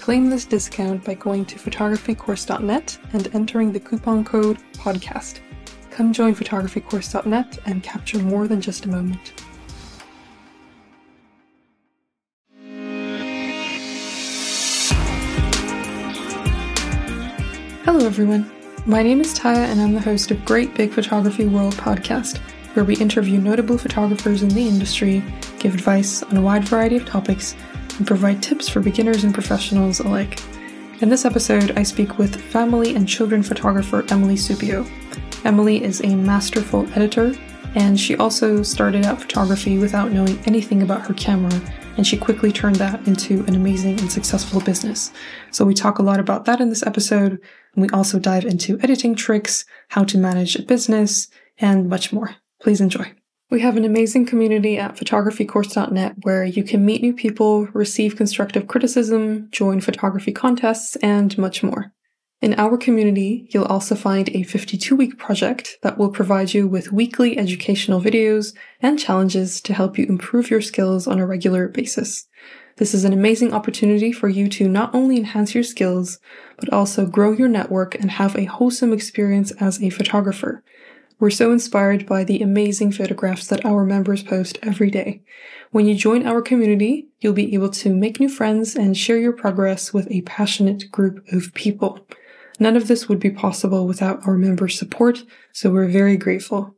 Claim this discount by going to photographycourse.net and entering the coupon code PODCAST. Come join photographycourse.net and capture more than just a moment. Hello, everyone. My name is Taya, and I'm the host of Great Big Photography World podcast, where we interview notable photographers in the industry, give advice on a wide variety of topics, and provide tips for beginners and professionals alike. In this episode, I speak with family and children photographer Emily Supio. Emily is a masterful editor, and she also started out photography without knowing anything about her camera, and she quickly turned that into an amazing and successful business. So we talk a lot about that in this episode, and we also dive into editing tricks, how to manage a business, and much more. Please enjoy. We have an amazing community at photographycourse.net where you can meet new people, receive constructive criticism, join photography contests, and much more. In our community, you'll also find a 52 week project that will provide you with weekly educational videos and challenges to help you improve your skills on a regular basis. This is an amazing opportunity for you to not only enhance your skills, but also grow your network and have a wholesome experience as a photographer. We're so inspired by the amazing photographs that our members post every day. When you join our community, you'll be able to make new friends and share your progress with a passionate group of people. None of this would be possible without our members' support, so we're very grateful.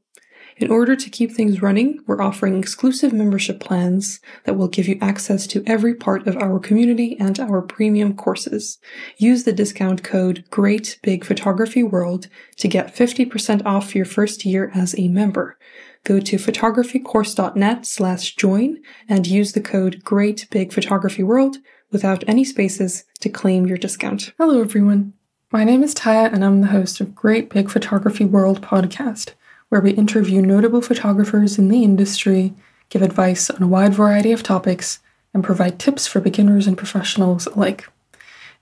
In order to keep things running, we're offering exclusive membership plans that will give you access to every part of our community and our premium courses. Use the discount code Great Big Photography World to get 50% off your first year as a member. Go to photographycourse.net slash join and use the code Great Big Photography World without any spaces to claim your discount. Hello, everyone. My name is Taya, and I'm the host of Great Big Photography World podcast where we interview notable photographers in the industry, give advice on a wide variety of topics, and provide tips for beginners and professionals alike.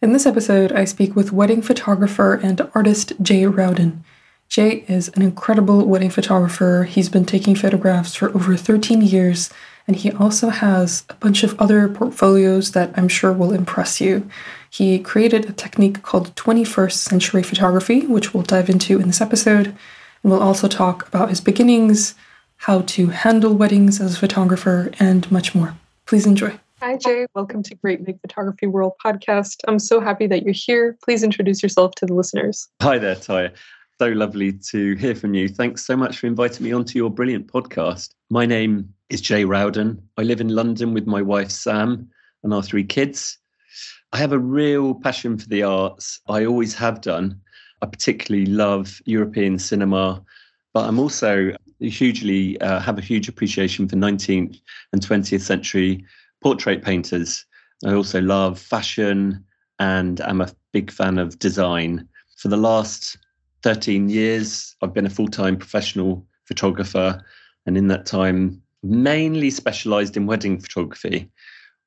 In this episode, I speak with wedding photographer and artist Jay Rowden. Jay is an incredible wedding photographer. He's been taking photographs for over 13 years, and he also has a bunch of other portfolios that I'm sure will impress you. He created a technique called 21st century photography, which we'll dive into in this episode. And we'll also talk about his beginnings, how to handle weddings as a photographer, and much more. Please enjoy. Hi, Jay. Welcome to Great Big Photography World podcast. I'm so happy that you're here. Please introduce yourself to the listeners. Hi there, Taya. So lovely to hear from you. Thanks so much for inviting me onto your brilliant podcast. My name is Jay Rowden. I live in London with my wife, Sam, and our three kids. I have a real passion for the arts. I always have done. I particularly love European cinema, but I'm also hugely uh, have a huge appreciation for 19th and 20th century portrait painters. I also love fashion and I'm a big fan of design. For the last 13 years, I've been a full time professional photographer, and in that time, mainly specialized in wedding photography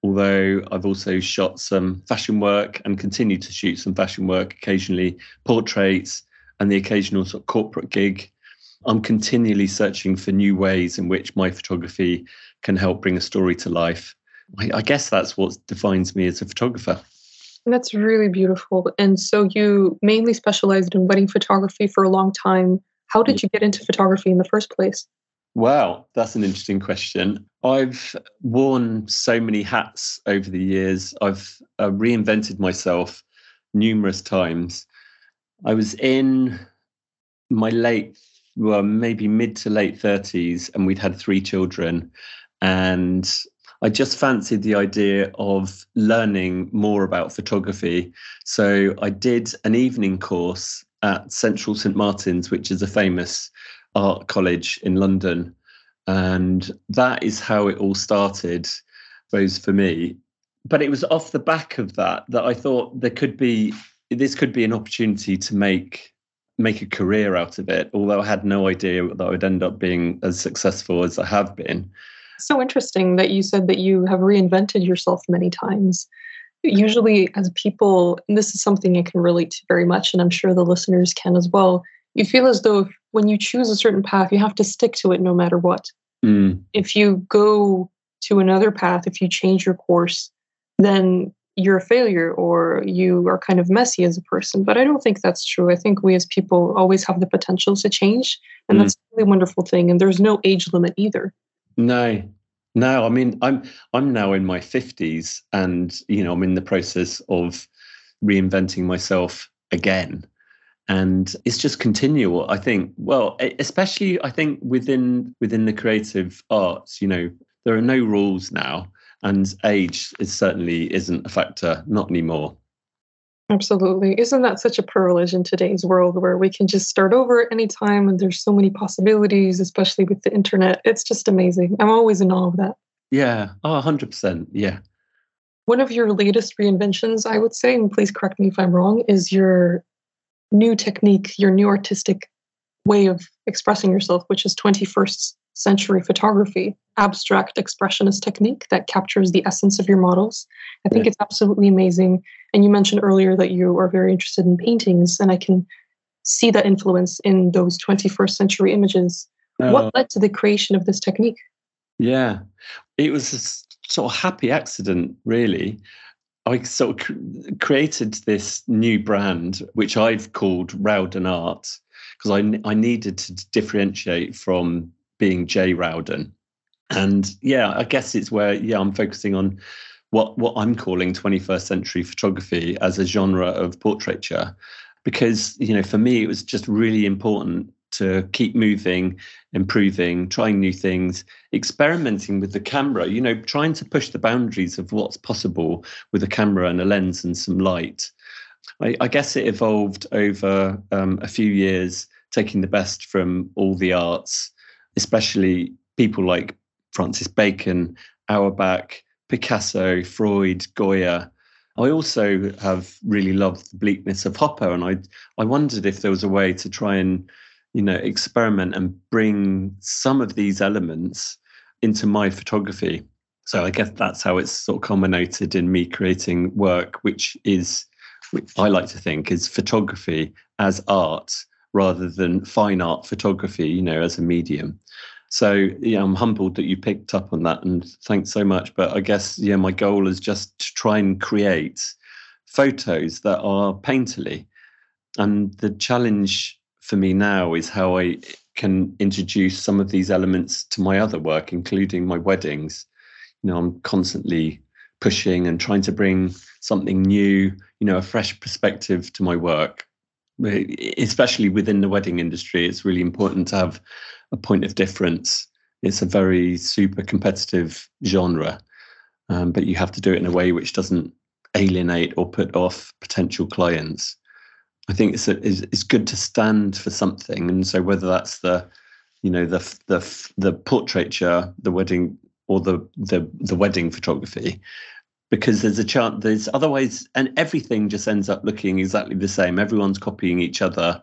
although I've also shot some fashion work and continue to shoot some fashion work, occasionally portraits and the occasional sort of corporate gig. I'm continually searching for new ways in which my photography can help bring a story to life. I, I guess that's what defines me as a photographer. That's really beautiful. And so you mainly specialized in wedding photography for a long time. How did you get into photography in the first place? Wow, that's an interesting question. I've worn so many hats over the years. I've uh, reinvented myself numerous times. I was in my late, well, maybe mid to late 30s, and we'd had three children. And I just fancied the idea of learning more about photography. So I did an evening course at Central St. Martin's, which is a famous art college in London. And that is how it all started, suppose, for me. But it was off the back of that that I thought there could be this could be an opportunity to make make a career out of it, although I had no idea that I would end up being as successful as I have been. So interesting that you said that you have reinvented yourself many times. Usually, as people, and this is something I can relate to very much, and I'm sure the listeners can as well you feel as though when you choose a certain path, you have to stick to it no matter what. Mm. If you go to another path, if you change your course, then you're a failure or you are kind of messy as a person. But I don't think that's true. I think we as people always have the potential to change. And mm. that's a really wonderful thing. And there's no age limit either. No. No, I mean I'm I'm now in my 50s and you know I'm in the process of reinventing myself again and it's just continual i think. Well especially i think within within the creative arts you know there are no rules now and age is certainly isn't a factor not anymore. Absolutely. Isn't that such a privilege in today's world where we can just start over at any time and there's so many possibilities especially with the internet? It's just amazing. I'm always in awe of that. Yeah. Oh 100% yeah. One of your latest reinventions i would say and please correct me if i'm wrong is your new technique, your new artistic way of expressing yourself, which is 21st century photography, abstract expressionist technique that captures the essence of your models. I think yeah. it's absolutely amazing. And you mentioned earlier that you are very interested in paintings, and I can see that influence in those 21st century images. Uh, what led to the creation of this technique? Yeah, it was a sort of happy accident, really. I sort of created this new brand, which I've called Rowden Art, because I, I needed to differentiate from being Jay Rowden. And yeah, I guess it's where, yeah, I'm focusing on what, what I'm calling 21st century photography as a genre of portraiture. Because, you know, for me, it was just really important to keep moving, improving, trying new things, experimenting with the camera, you know, trying to push the boundaries of what's possible with a camera and a lens and some light. I, I guess it evolved over um, a few years, taking the best from all the arts, especially people like Francis Bacon, Auerbach, Picasso, Freud, Goya. I also have really loved the bleakness of Hopper, and I I wondered if there was a way to try and you know experiment and bring some of these elements into my photography. So i guess that's how it's sort of culminated in me creating work which is which i like to think is photography as art rather than fine art photography you know as a medium. So yeah i'm humbled that you picked up on that and thanks so much. But i guess yeah my goal is just to try and create photos that are painterly. And the challenge for me now is how I can introduce some of these elements to my other work, including my weddings. You know, I'm constantly pushing and trying to bring something new, you know, a fresh perspective to my work. Especially within the wedding industry, it's really important to have a point of difference. It's a very super competitive genre, um, but you have to do it in a way which doesn't alienate or put off potential clients. I think it's, a, it's, it's good to stand for something, and so whether that's the you know the the the portraiture, the wedding, or the the the wedding photography, because there's a chance there's otherwise, and everything just ends up looking exactly the same. Everyone's copying each other,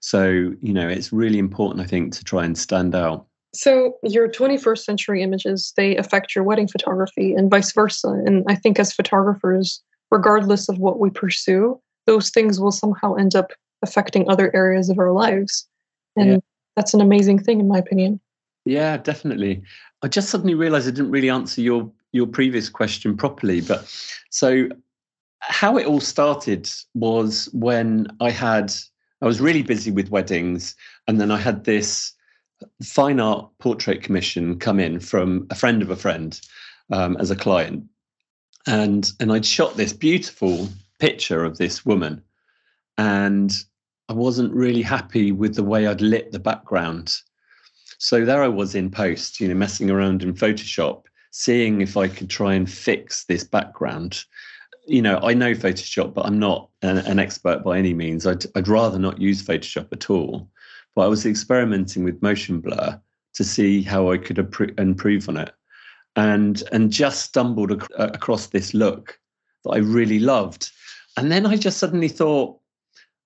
so you know it's really important, I think, to try and stand out. So your 21st century images they affect your wedding photography, and vice versa. And I think as photographers, regardless of what we pursue, those things will somehow end up affecting other areas of our lives. And yeah. that's an amazing thing, in my opinion. Yeah, definitely. I just suddenly realized I didn't really answer your your previous question properly. But so how it all started was when I had I was really busy with weddings, and then I had this fine art portrait commission come in from a friend of a friend um, as a client, and and I'd shot this beautiful picture of this woman, and I wasn't really happy with the way I'd lit the background. So there I was in post, you know, messing around in Photoshop, seeing if I could try and fix this background. You know, I know Photoshop, but I'm not an, an expert by any means. I'd, I'd rather not use Photoshop at all. But I was experimenting with motion blur to see how I could improve on it, and and just stumbled ac- across this look that I really loved. And then I just suddenly thought,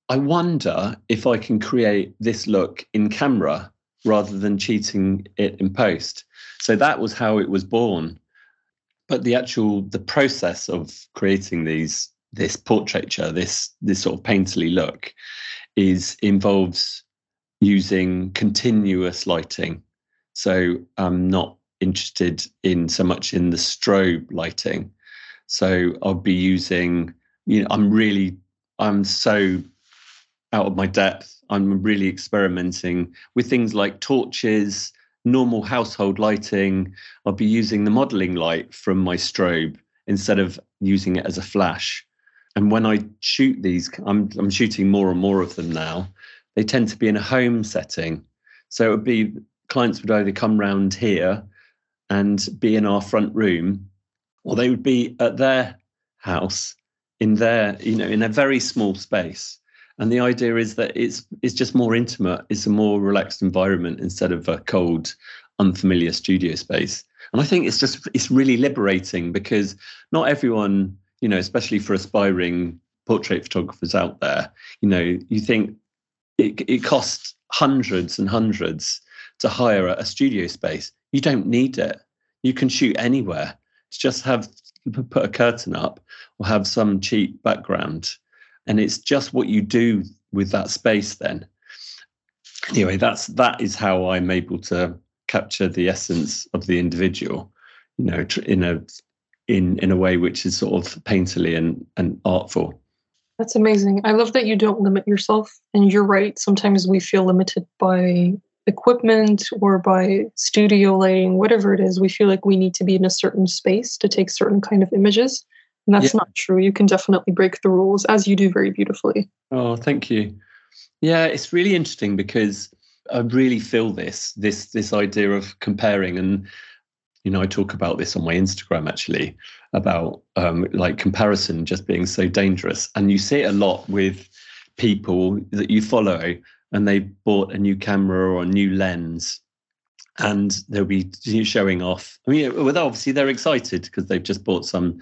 I wonder if I can create this look in camera rather than cheating it in post. So that was how it was born. But the actual the process of creating these this portraiture, this this sort of painterly look, is involves using continuous lighting. So I'm not interested in so much in the strobe lighting. So I'll be using, you know, I'm really, I'm so out of my depth. I'm really experimenting with things like torches, normal household lighting. I'll be using the modeling light from my strobe instead of using it as a flash. And when I shoot these, I'm, I'm shooting more and more of them now. They tend to be in a home setting. So it would be clients would either come round here and be in our front room, or they would be at their house in their, you know, in a very small space. And the idea is that it's it's just more intimate. It's a more relaxed environment instead of a cold unfamiliar studio space. And i think it's just it's really liberating because not everyone you know especially for aspiring portrait photographers out there you know you think it, it costs hundreds and hundreds to hire a studio space. You don't need it. You can shoot anywhere just have put a curtain up or have some cheap background. And it's just what you do with that space then. Anyway that's that is how i'm able to capture the essence of the individual you know in a in in a way which is sort of painterly and and artful. That's amazing. I love that you don't limit yourself. And you're right. Sometimes we feel limited by equipment or by studio lighting whatever it is we feel like we need to be in a certain space to take certain kind of images and that's yeah. not true. You can definitely break the rules as you do very beautifully. Oh, thank you. Yeah, it's really interesting because I really feel this this this idea of comparing and you know I talk about this on my Instagram actually about um, like comparison just being so dangerous and you see it a lot with people that you follow and they bought a new camera or a new lens and they'll be showing off. I mean, well, obviously they're excited because they've just bought some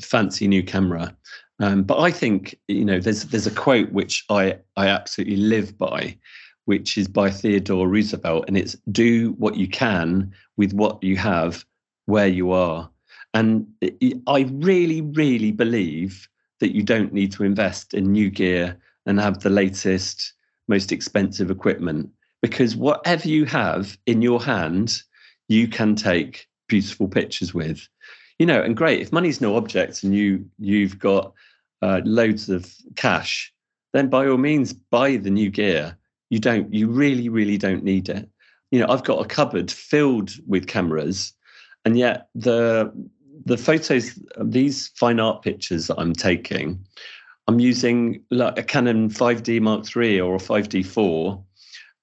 fancy new camera. Um, but I think you know there's there's a quote which I I absolutely live by, which is by Theodore Roosevelt, and it's "Do what you can with what you have, where you are." And I really, really believe that you don't need to invest in new gear and have the latest, most expensive equipment because whatever you have in your hand, you can take beautiful pictures with you know, and great if money's no object and you you've got uh, loads of cash, then by all means buy the new gear. You don't, you really, really don't need it. You know, I've got a cupboard filled with cameras, and yet the the photos, these fine art pictures that I'm taking, I'm using like a Canon 5D Mark III or a 5D4,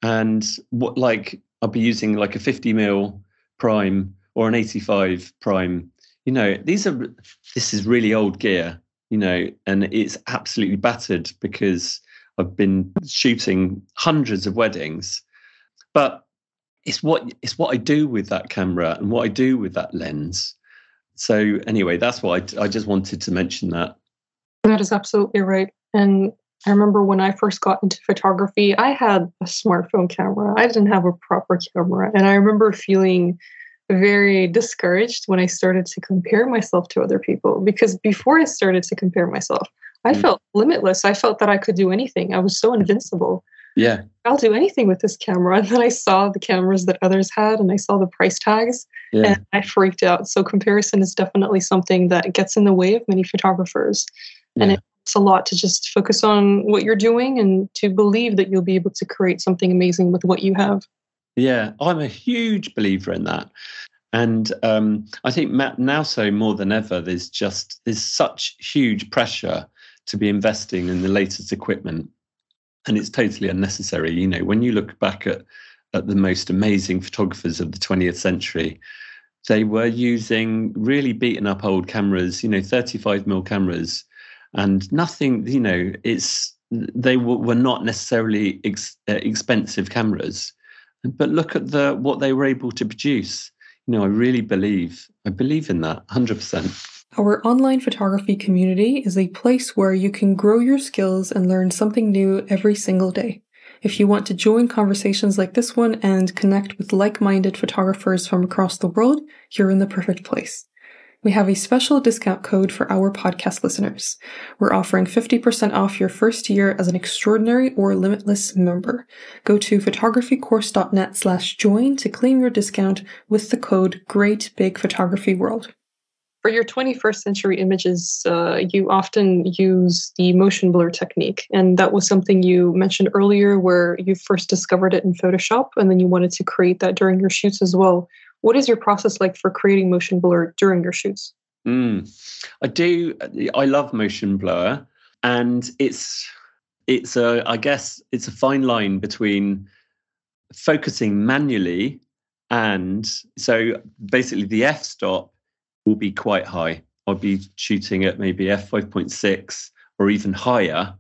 and what like I'll be using like a 50 mil prime or an 85 prime you know, these are this is really old gear, you know, and it's absolutely battered because I've been shooting hundreds of weddings. But it's what it's what I do with that camera and what I do with that lens. So anyway, that's why I, I just wanted to mention that. That is absolutely right. And I remember when I first got into photography, I had a smartphone camera. I didn't have a proper camera. And I remember feeling very discouraged when I started to compare myself to other people because before I started to compare myself, I mm. felt limitless. I felt that I could do anything. I was so invincible. Yeah. I'll do anything with this camera. And then I saw the cameras that others had and I saw the price tags yeah. and I freaked out. So comparison is definitely something that gets in the way of many photographers. Yeah. And it's a lot to just focus on what you're doing and to believe that you'll be able to create something amazing with what you have. Yeah, I'm a huge believer in that. And um, I think Matt now so more than ever, there's just there's such huge pressure to be investing in the latest equipment and it's totally unnecessary. You know, when you look back at at the most amazing photographers of the 20th century, they were using really beaten up old cameras, you know, 35 mil cameras, and nothing. You know, it's they were not necessarily ex- uh, expensive cameras, but look at the what they were able to produce. You know, I really believe I believe in that 100. percent our online photography community is a place where you can grow your skills and learn something new every single day. If you want to join conversations like this one and connect with like-minded photographers from across the world, you're in the perfect place. We have a special discount code for our podcast listeners. We're offering 50% off your first year as an extraordinary or limitless member. Go to photographycourse.net slash join to claim your discount with the code Great Big Photography World for your 21st century images, uh, you often use the motion blur technique. And that was something you mentioned earlier where you first discovered it in Photoshop and then you wanted to create that during your shoots as well. What is your process like for creating motion blur during your shoots? Mm, I do. I love motion blur. And it's, it's a, I guess, it's a fine line between focusing manually and so basically the f stop will be quite high. I'll be shooting at maybe f5.6 or even higher.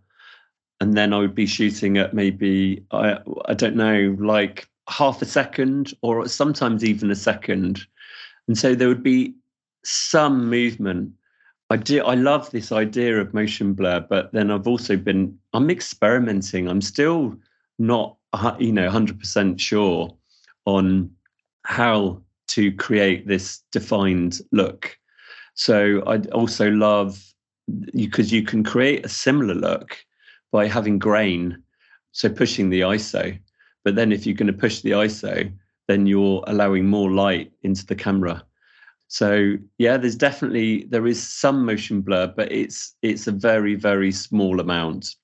And then I would be shooting at maybe, I, I don't know, like half a second or sometimes even a second. And so there would be some movement. I do. I love this idea of motion blur, but then I've also been. I'm experimenting. I'm still not, you know, hundred percent sure on how to create this defined look. So I also love because you can create a similar look by having grain, so pushing the ISO. But then if you're going to push the ISO, then you're allowing more light into the camera. So yeah, there's definitely there is some motion blur, but it's it's a very very small amount.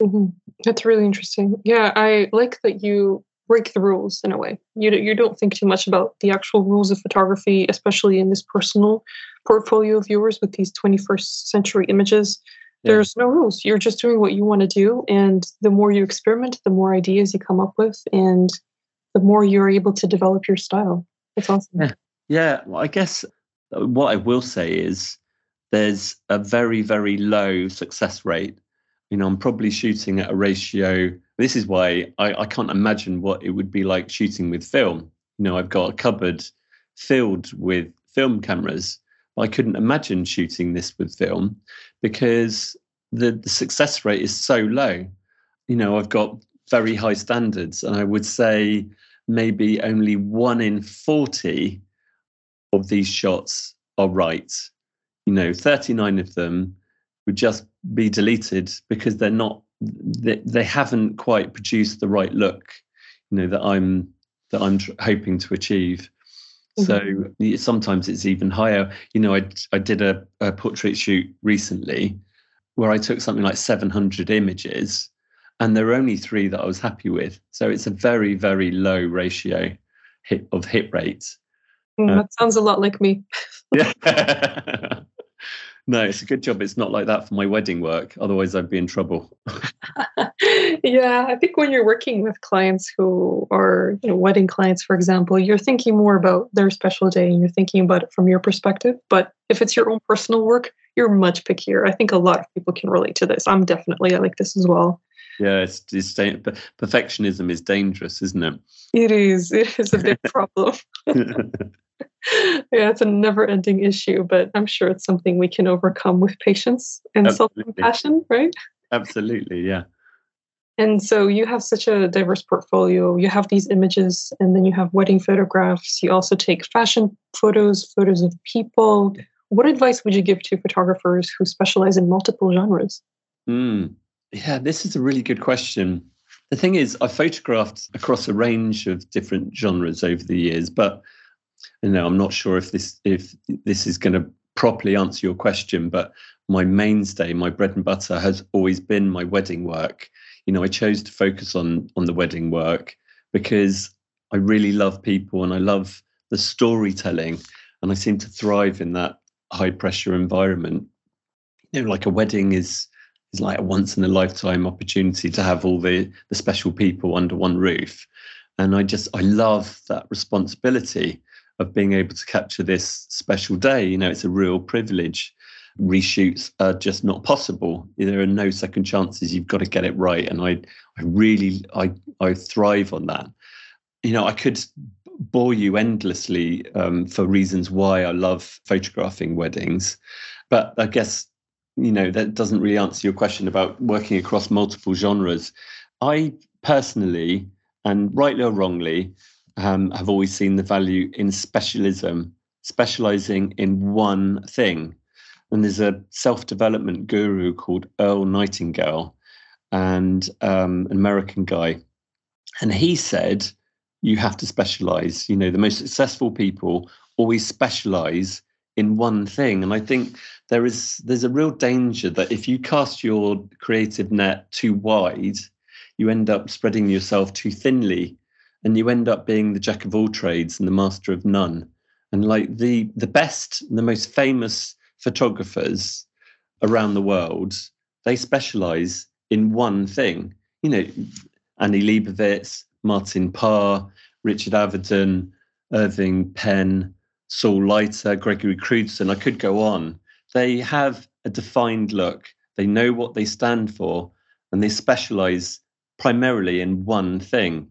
Mm-hmm. That's really interesting. Yeah, I like that you break the rules in a way. You you don't think too much about the actual rules of photography, especially in this personal portfolio of yours with these 21st century images. Yeah. There's no rules. You're just doing what you want to do, and the more you experiment, the more ideas you come up with, and the more you're able to develop your style. It's awesome. Yeah, yeah. Well, I guess uh, what I will say is there's a very very low success rate. You know, I'm probably shooting at a ratio this is why I, I can't imagine what it would be like shooting with film. You know, I've got a cupboard filled with film cameras. I couldn't imagine shooting this with film because the, the success rate is so low. You know, I've got very high standards, and I would say maybe only one in 40 of these shots are right. You know, 39 of them would just be deleted because they're not they, they haven't quite produced the right look, you know, that I'm that I'm tr- hoping to achieve. Mm-hmm. So sometimes it's even higher. You know, I I did a, a portrait shoot recently where I took something like 700 images, and there were only three that I was happy with. So it's a very very low ratio hit of hit rates. Mm, that uh, sounds a lot like me. yeah. No, it's a good job it's not like that for my wedding work. Otherwise, I'd be in trouble. yeah, I think when you're working with clients who are, you know, wedding clients, for example, you're thinking more about their special day and you're thinking about it from your perspective. But if it's your own personal work, you're much pickier. I think a lot of people can relate to this. I'm definitely I like this as well. Yeah, it's, it's perfectionism is dangerous, isn't it? It is. It is a big problem. yeah, it's a never ending issue, but I'm sure it's something we can overcome with patience and self compassion, right? Absolutely, yeah. And so you have such a diverse portfolio. You have these images, and then you have wedding photographs. You also take fashion photos, photos of people. What advice would you give to photographers who specialize in multiple genres? Mm, yeah, this is a really good question. the thing is, I photographed across a range of different genres over the years, but you know, I'm not sure if this if this is going to properly answer your question. But my mainstay, my bread and butter, has always been my wedding work. You know, I chose to focus on on the wedding work because I really love people and I love the storytelling, and I seem to thrive in that high pressure environment. You know, like a wedding is is like a once in a lifetime opportunity to have all the the special people under one roof and i just i love that responsibility of being able to capture this special day. You know it's a real privilege. Reshoots are just not possible. There are no second chances. You've got to get it right. And i i really i i thrive on that. You know i could bore you endlessly um, for reasons why i love photographing weddings. But i guess you know that doesn't really answer your question about working across multiple genres. I personally and rightly or wrongly um, have always seen the value in specialism specializing in one thing. And there's a self-development guru called earl nightingale and um, an american guy. And he said you have to specialize. You know the most successful people always specialize in one thing. And i think there is there's a real danger that if you cast your creative net too wide you end up spreading yourself too thinly and you end up being the jack of all trades and the master of none and like the the best the most famous photographers around the world they specialize in one thing you know annie leibovitz martin parr richard avedon irving penn Saul Leiter, Gregory Crewdson, I could go on. They have a defined look. They know what they stand for, and they specialize primarily in one thing.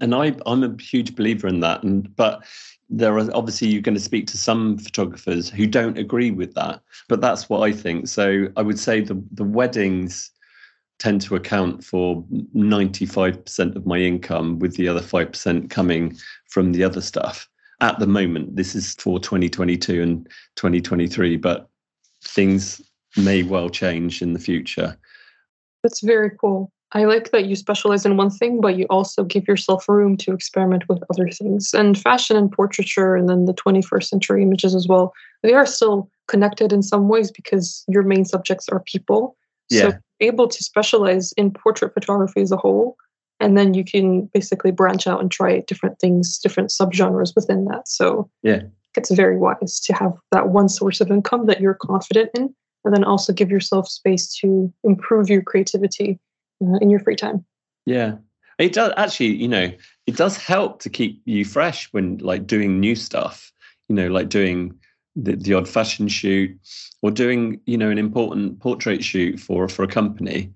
And I, I'm a huge believer in that. And but there are obviously you're going to speak to some photographers who don't agree with that. But that's what I think. So I would say the the weddings tend to account for 95% of my income, with the other 5% coming from the other stuff. At the moment, this is for 2022 and 2023, but things may well change in the future. That's very cool. I like that you specialize in one thing, but you also give yourself room to experiment with other things. And fashion and portraiture, and then the 21st century images as well, they are still connected in some ways because your main subjects are people. Yeah. So able to specialize in portrait photography as a whole and then you can basically branch out and try different things different subgenres within that so yeah it's very wise to have that one source of income that you're confident in and then also give yourself space to improve your creativity uh, in your free time. Yeah. It does actually you know it does help to keep you fresh when like doing new stuff you know like doing the, the odd fashion shoot or doing you know an important portrait shoot for for a company.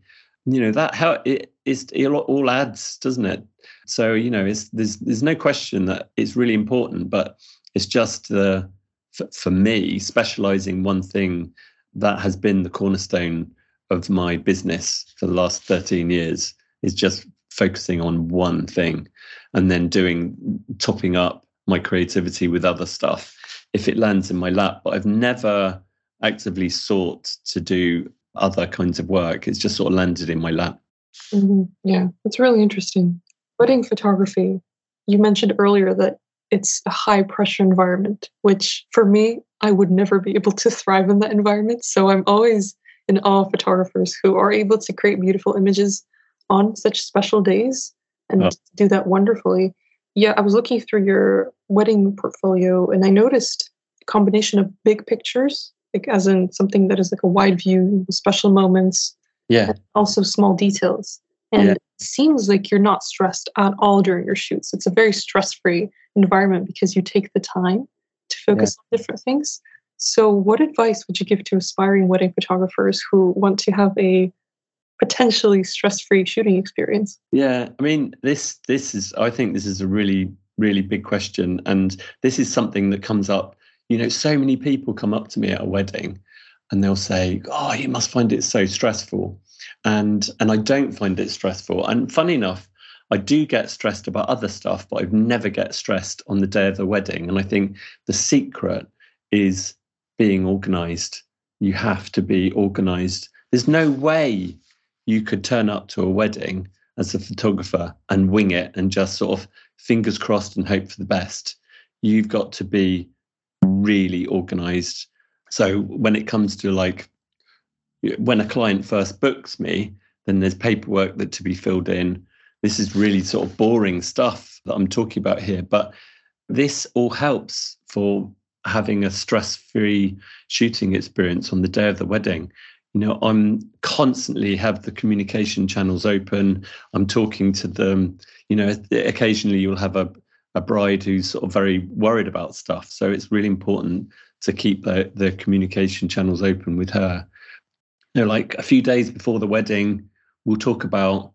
You know that how it is it all adds doesn't it? So you know it's there's there's no question that it's really important but it's just the for, for me specializing one thing that has been the cornerstone of my business for the last 13 years is just focusing on one thing and then doing topping up my creativity with other stuff if it lands in my lap. But I've never actively sought to do other kinds of work. It's just sort of landed in my lap. Mm-hmm. Yeah, it's really interesting. Wedding photography, you mentioned earlier that it's a high pressure environment, which for me, I would never be able to thrive in that environment. So I'm always in of photographers who are able to create beautiful images on such special days and Oh. do that wonderfully. Yeah, I was looking through your wedding portfolio and I noticed a combination of big pictures, like as in something that is like a wide view, special moments, Yeah. also small details. And Yeah. it seems like you're not stressed at all during your shoots. It's a very stress free environment because you take the time to focus on different things. So, what advice would you give to aspiring wedding photographers who want to have a potentially stress free shooting experience? Yeah, I mean, this this is I think this is a really really big question, and this is something that comes up. You know, so many people come up to me at a wedding, and they'll say, "Oh, you must find it so stressful," and and I don't find it stressful. And funny enough, I do get stressed about other stuff, but I've never get stressed on the day of the wedding. And I think the secret is being organized. You have to be organized. There's no way you could turn up to a wedding as a photographer and wing it and just sort of fingers crossed and hope for the best. You've got to be really organized. So when it comes to like when a client first books me, then there's paperwork that to be filled in. This is really sort of boring stuff that I'm talking about here, but this all helps for having a stress-free shooting experience on the day of the wedding. You know i'm constantly have the communication channels open. I'm talking to them. You know occasionally you'll have a, a bride who's sort of very worried about stuff. So it's really important to keep the, the communication channels open with her. You know like a few days before the wedding we'll talk about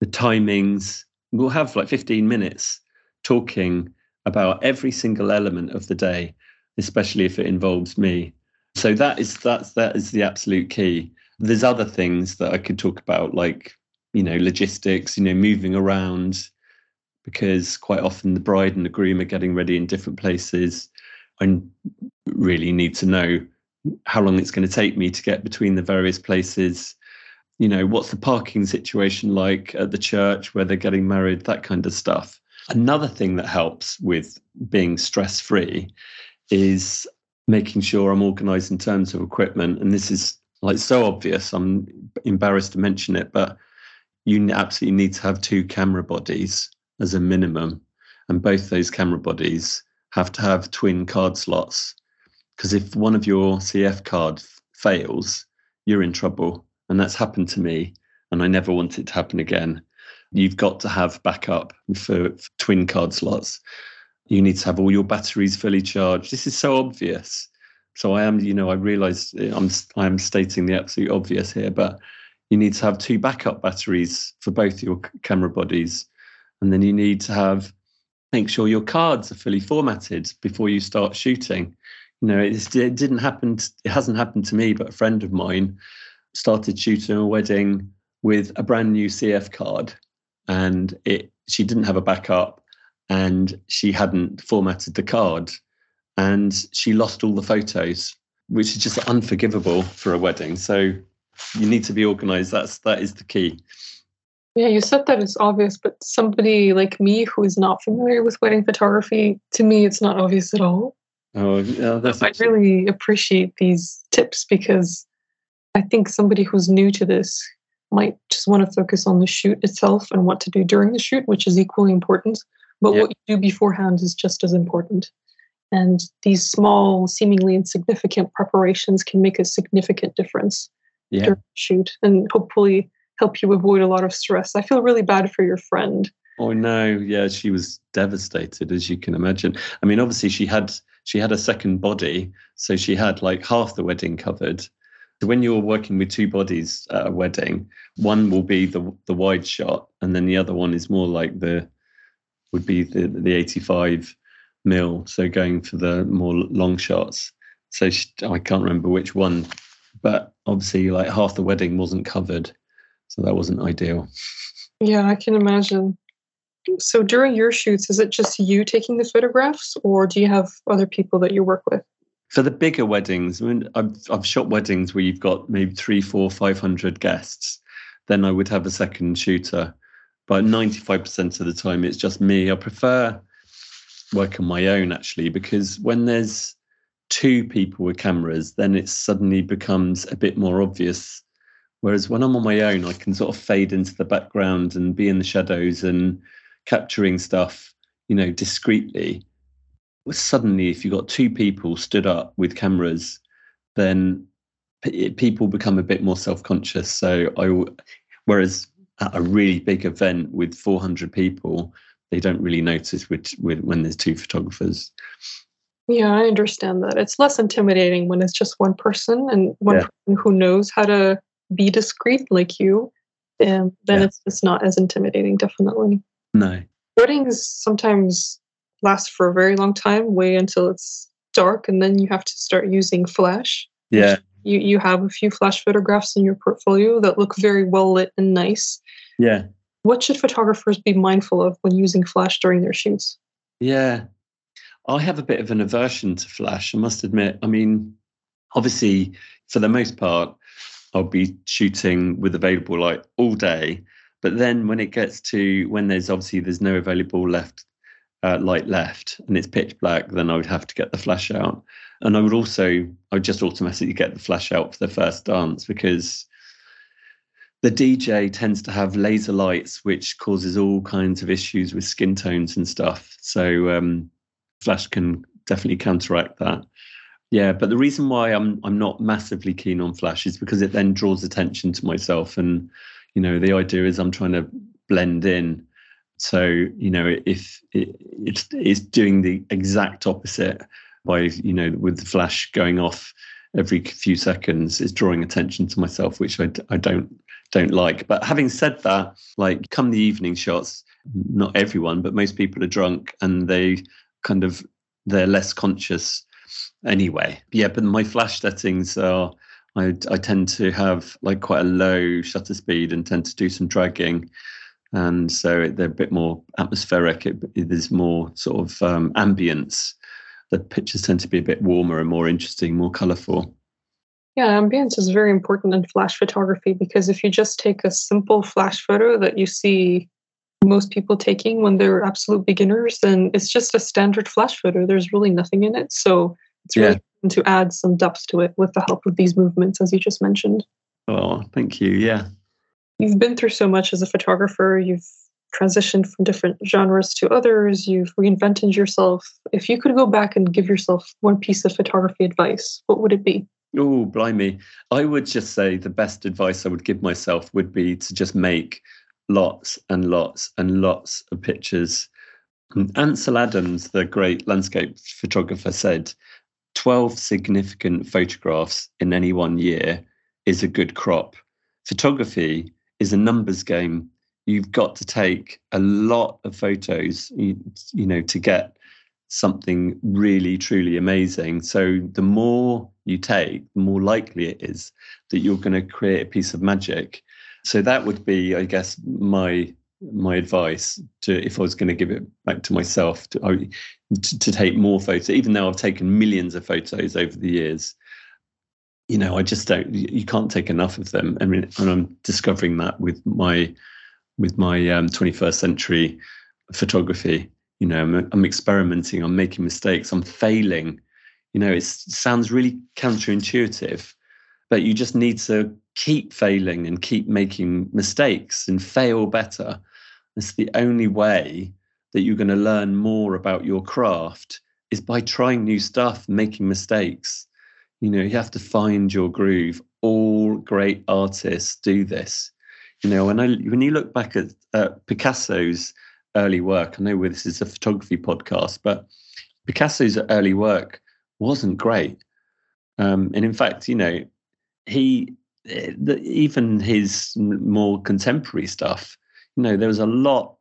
the timings. We'll have like 15 minutes talking about every single element of the day especially if it involves me. So that is that's that is the absolute key. There's other things that i could talk about like you know logistics you know moving around because quite often the bride and the groom are getting ready in different places. I really need to know how long it's going to take me to get between the various places. You know what's the parking situation like at the church where they're getting married that kind of stuff. Another thing that helps with being stress free is making sure I'm organized in terms of equipment. And this is like so obvious, I'm embarrassed to mention it, but you absolutely need to have two camera bodies as a minimum. And both those camera bodies have to have twin card slots. Because if one of your CF card fails, you're in trouble. And that's happened to me. And I never want it to happen again. You've got to have backup for, for twin card slots you need to have all your batteries fully charged. This is so obvious. So I am, you know, I realise eh, I'm I am stating the absolute obvious here, but you need to have two backup batteries for both your camera bodies, and then you need to have make sure your cards are fully formatted before you start shooting. You know, it didn't happen. It hasn't happened to me, but a friend of mine started shooting a wedding with a brand new CF card, and it she didn't have a backup and she hadn't formatted the card and she lost all the photos which is just unforgivable for a wedding. So you need to be organized. That's that is the key. Yeah you said that it's obvious but somebody like me who is not familiar with wedding photography to me it's not obvious at all. Oh yeah, that's i really appreciate these tips because i think somebody who's new to this might just want to focus on the shoot itself and what to do during the shoot which is equally important but Yeah. what you do beforehand is just as important. And these small, seemingly insignificant preparations can make a significant difference yeah during the shoot and hopefully help you avoid a lot of stress. I feel really bad for your friend. oh no yeah she was devastated as you can imagine i mean obviously she had she had a second body so she had like half the wedding covered so when you're working with two bodies at a wedding one will be the the wide shot and then the other one is more like the would be the the 85 mil so going for the more long shots so she, i can't remember which one but obviously like half the wedding wasn't covered so that wasn't ideal Yeah, I can imagine. So during your shoots, is it just you taking the photographs or do you have other people that you work with? for the bigger weddings I mean, I've, I've shot weddings where you've got maybe three four five hundred guests then i would have a second shooter but 95% of the time it's just me i prefer work on my own actually because when there's two people with cameras, then it suddenly becomes a bit more obvious. Whereas when I'm on my own, I can sort of fade into the background and be in the shadows and capturing stuff, you know, discreetly. Suddenly, if you've got two people stood up with cameras, then people become a bit more self-conscious. So I, whereas at a really big event with 400 people, they don't really notice with when there's two photographers. Yeah, I understand that. It's less intimidating when it's just one person and one yeah. person who knows how to be discreet like you. And then yeah. it's it's not as intimidating, definitely. No. Weddings sometimes last for a very long time, way until it's dark, and then you have to start using flash. Yeah. You you have a few flash photographs in your portfolio that look very well lit and nice. Yeah. What should photographers be mindful of when using flash during their shoots? Yeah. I have a bit of an aversion to flash, I must admit. I mean, obviously, for the most part, I'll be shooting with available light all day. But then when it gets to when there's obviously there's no available left uh, light left and it's pitch black, then I would have to get the flash out. And I would also I would just automatically get the flash out for the first dance because the DJ tends to have laser lights, which causes all kinds of issues with skin tones and stuff. So um, Flash can definitely counteract that. Yeah, but the reason why I'm I'm not massively keen on Flash is because it then draws attention to myself, and you know the idea is I'm trying to blend in. So you know if it, it's it's doing the exact opposite by you know with the Flash going off every few seconds is drawing attention to myself, which I, I don't don't like. But having said that, like come the evening shots, not everyone, but most people are drunk and they kind of they're less conscious anyway. Yeah, but my flash settings are I, I tend to have like quite a low shutter speed and tend to do some dragging, and so they're a bit more atmospheric. It, is more sort of um, ambience. The pictures tend to be a bit warmer and more interesting, more colourful. Yeah, ambience is very important in flash photography because if you just take a simple flash photo that you see most people taking when they're absolute beginners, then it's just a standard flash photo. There's really nothing in it. So it's really yeah. to add some depth to it with the help of these movements, as you just mentioned. Oh, thank you. Yeah. You've been through so much as a photographer. You've transitioned from different genres to others. You've reinvented yourself. If you could go back and give yourself one piece of photography advice, what would it be? Oh, blimey. I would just say the best advice I would give myself would be to just make lots and lots and lots of pictures. Ansel Adams, the great landscape photographer, said 12 significant photographs in any one year is a good crop. Photography is a numbers game. You've got to take a lot of photos, you, you know, to get something really, truly amazing. So the more you take, the more likely it is that you're going to create a piece of magic. So that would be, I guess, my my advice to if I was going to give it back to myself to, to, to take more photos, even though I've taken millions of photos over the years. You know, I just don't. You can't take enough of them. I mean, and I'm discovering that with my with my um, 21st century photography. You know, I'm, I'm experimenting. I'm making mistakes. I'm failing. You know, it sounds really counterintuitive, but you just need to keep failing and keep making mistakes and fail better. It's the only way that you're going to learn more about your craft is by trying new stuff, making mistakes. You know, you have to find your groove. All great artists do this. You know, when I when you look back at uh, Picasso's early work, I know this is a photography podcast, but Picasso's early work wasn't great. Um, and in fact, you know, he even his more contemporary stuff, you know, there was a lot,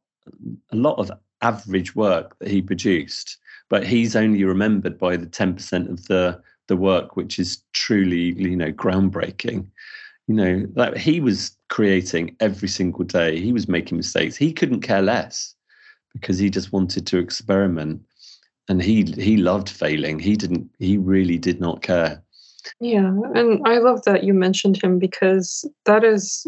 a lot of average work that he produced, but he's only remembered by the ten percent of the the work which is truly, you know, groundbreaking. You know, that he was creating every single day. He was making mistakes. He couldn't care less because he just wanted to experiment, and he he loved failing. He didn't. He really did not care. Yeah, and I love that you mentioned him because that is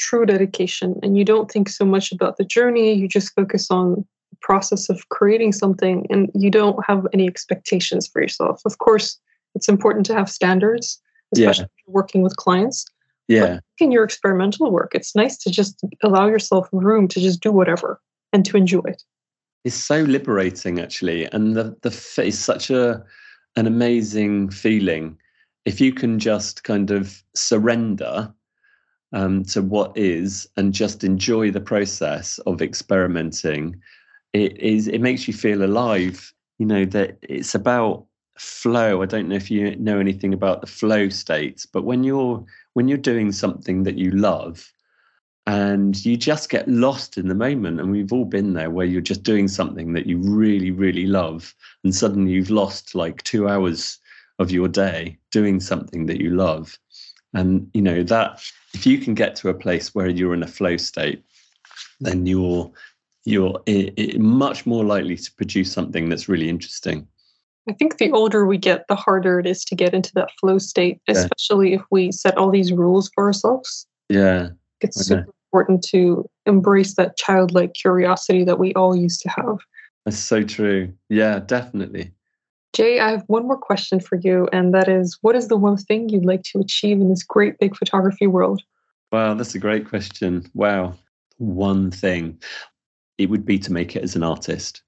true dedication. And you don't think so much about the journey, you just focus on the process of creating something and you don't have any expectations for yourself. Of course, it's important to have standards, especially yeah. working with clients. Yeah. But in your experimental work, it's nice to just allow yourself room to just do whatever and to enjoy it. It's so liberating, actually, and the the is such a an amazing feeling if you can just kind of surrender um, to what is and just enjoy the process of experimenting. It is it makes you feel alive. You know that it's about flow. I don't know if you know anything about the flow states, but when you're when you're doing something that you love and you just get lost in the moment and we've all been there where you're just doing something that you really really love and suddenly you've lost like 2 hours of your day doing something that you love and you know that if you can get to a place where you're in a flow state then you're you're much more likely to produce something that's really interesting I think the older we get, the harder it is to get into that flow state, especially yeah. if we set all these rules for ourselves. Yeah. It's okay. super important to embrace that childlike curiosity that we all used to have. That's so true. Yeah, definitely. Jay, I have one more question for you, and that is what is the one thing you'd like to achieve in this great big photography world? Wow, that's a great question. Wow. One thing. It would be to make it as an artist,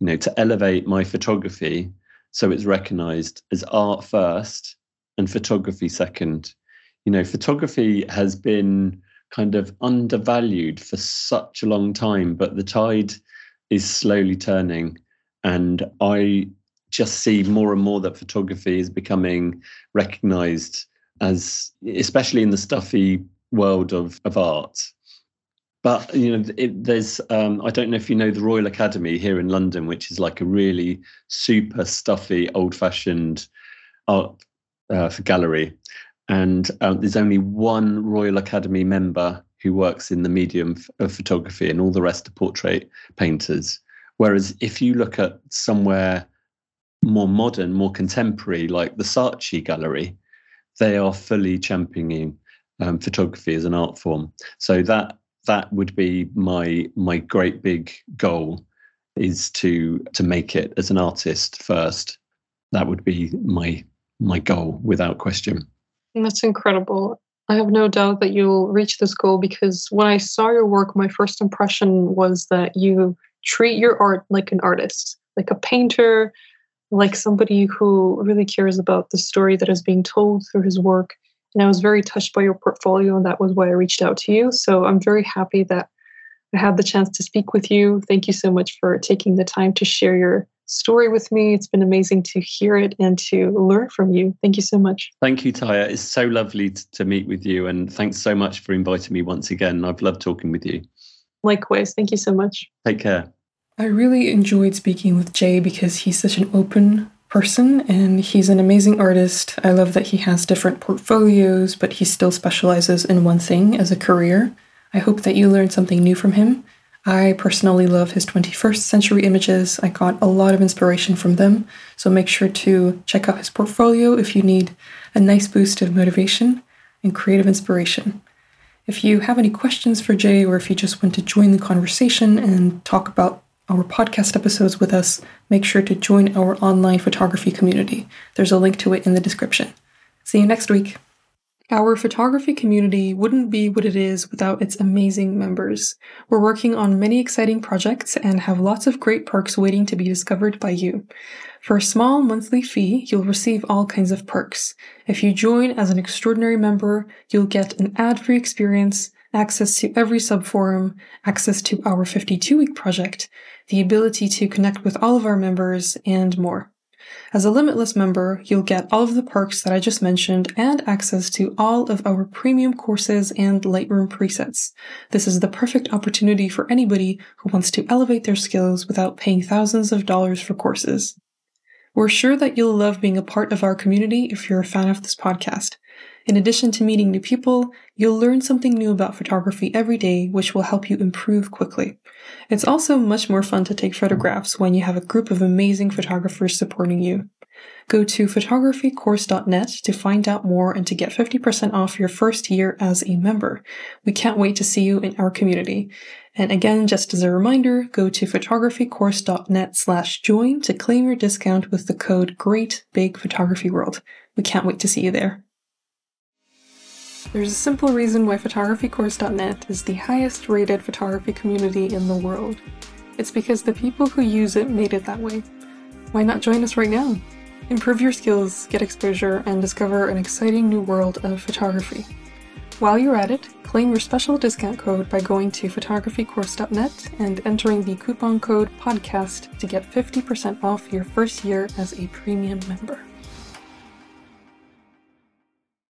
you know, to elevate my photography so it's recognized as art first and photography second. You know, photography has been kind of undervalued for such a long time, but the tide is slowly turning. And I just see more and more that photography is becoming recognized as, especially in the stuffy world of, of art, but you know, it, there's um, I don't know if you know the Royal Academy here in London, which is like a really super stuffy, old-fashioned art uh, gallery, and um, there's only one Royal Academy member who works in the medium of photography, and all the rest are portrait painters. Whereas if you look at somewhere more modern, more contemporary, like the Saatchi Gallery, they are fully championing um, photography as an art form. So that that would be my my great big goal is to to make it as an artist first. That would be my my goal without question. That's incredible. I have no doubt that you'll reach this goal because when i saw your work my first impression was that you treat your art like an artist like a painter like somebody who really cares about the story that is being told through his work and I was very touched by your portfolio, and that was why I reached out to you. So I'm very happy that I had the chance to speak with you. Thank you so much for taking the time to share your story with me. It's been amazing to hear it and to learn from you. Thank you so much. Thank you, Taya. It's so lovely to meet with you. And thanks so much for inviting me once again. I've loved talking with you. Likewise. Thank you so much. Take care. I really enjoyed speaking with Jay because he's such an open, person and he's an amazing artist. I love that he has different portfolios, but he still specializes in one thing as a career. I hope that you learned something new from him. I personally love his 21st century images. I got a lot of inspiration from them, so make sure to check out his portfolio if you need a nice boost of motivation and creative inspiration. If you have any questions for Jay, or if you just want to join the conversation and talk about our podcast episodes with us, make sure to join our online photography community. There's a link to it in the description. See you next week. Our photography community wouldn't be what it is without its amazing members. We're working on many exciting projects and have lots of great perks waiting to be discovered by you. For a small monthly fee, you'll receive all kinds of perks. If you join as an extraordinary member, you'll get an ad-free experience, access to every subforum, access to our 52 week project, the ability to connect with all of our members, and more. As a Limitless member, you'll get all of the perks that I just mentioned and access to all of our premium courses and Lightroom presets. This is the perfect opportunity for anybody who wants to elevate their skills without paying thousands of dollars for courses. We're sure that you'll love being a part of our community if you're a fan of this podcast. In addition to meeting new people, you'll learn something new about photography every day, which will help you improve quickly. It's also much more fun to take photographs when you have a group of amazing photographers supporting you. Go to photographycourse.net to find out more and to get 50% off your first year as a member. We can't wait to see you in our community. And again, just as a reminder, go to photographycourse.net slash join to claim your discount with the code Great Big Photography World. We can't wait to see you there. There's a simple reason why photographycourse.net is the highest rated photography community in the world. It's because the people who use it made it that way. Why not join us right now? Improve your skills, get exposure, and discover an exciting new world of photography. While you're at it, claim your special discount code by going to photographycourse.net and entering the coupon code PODCAST to get 50% off your first year as a premium member.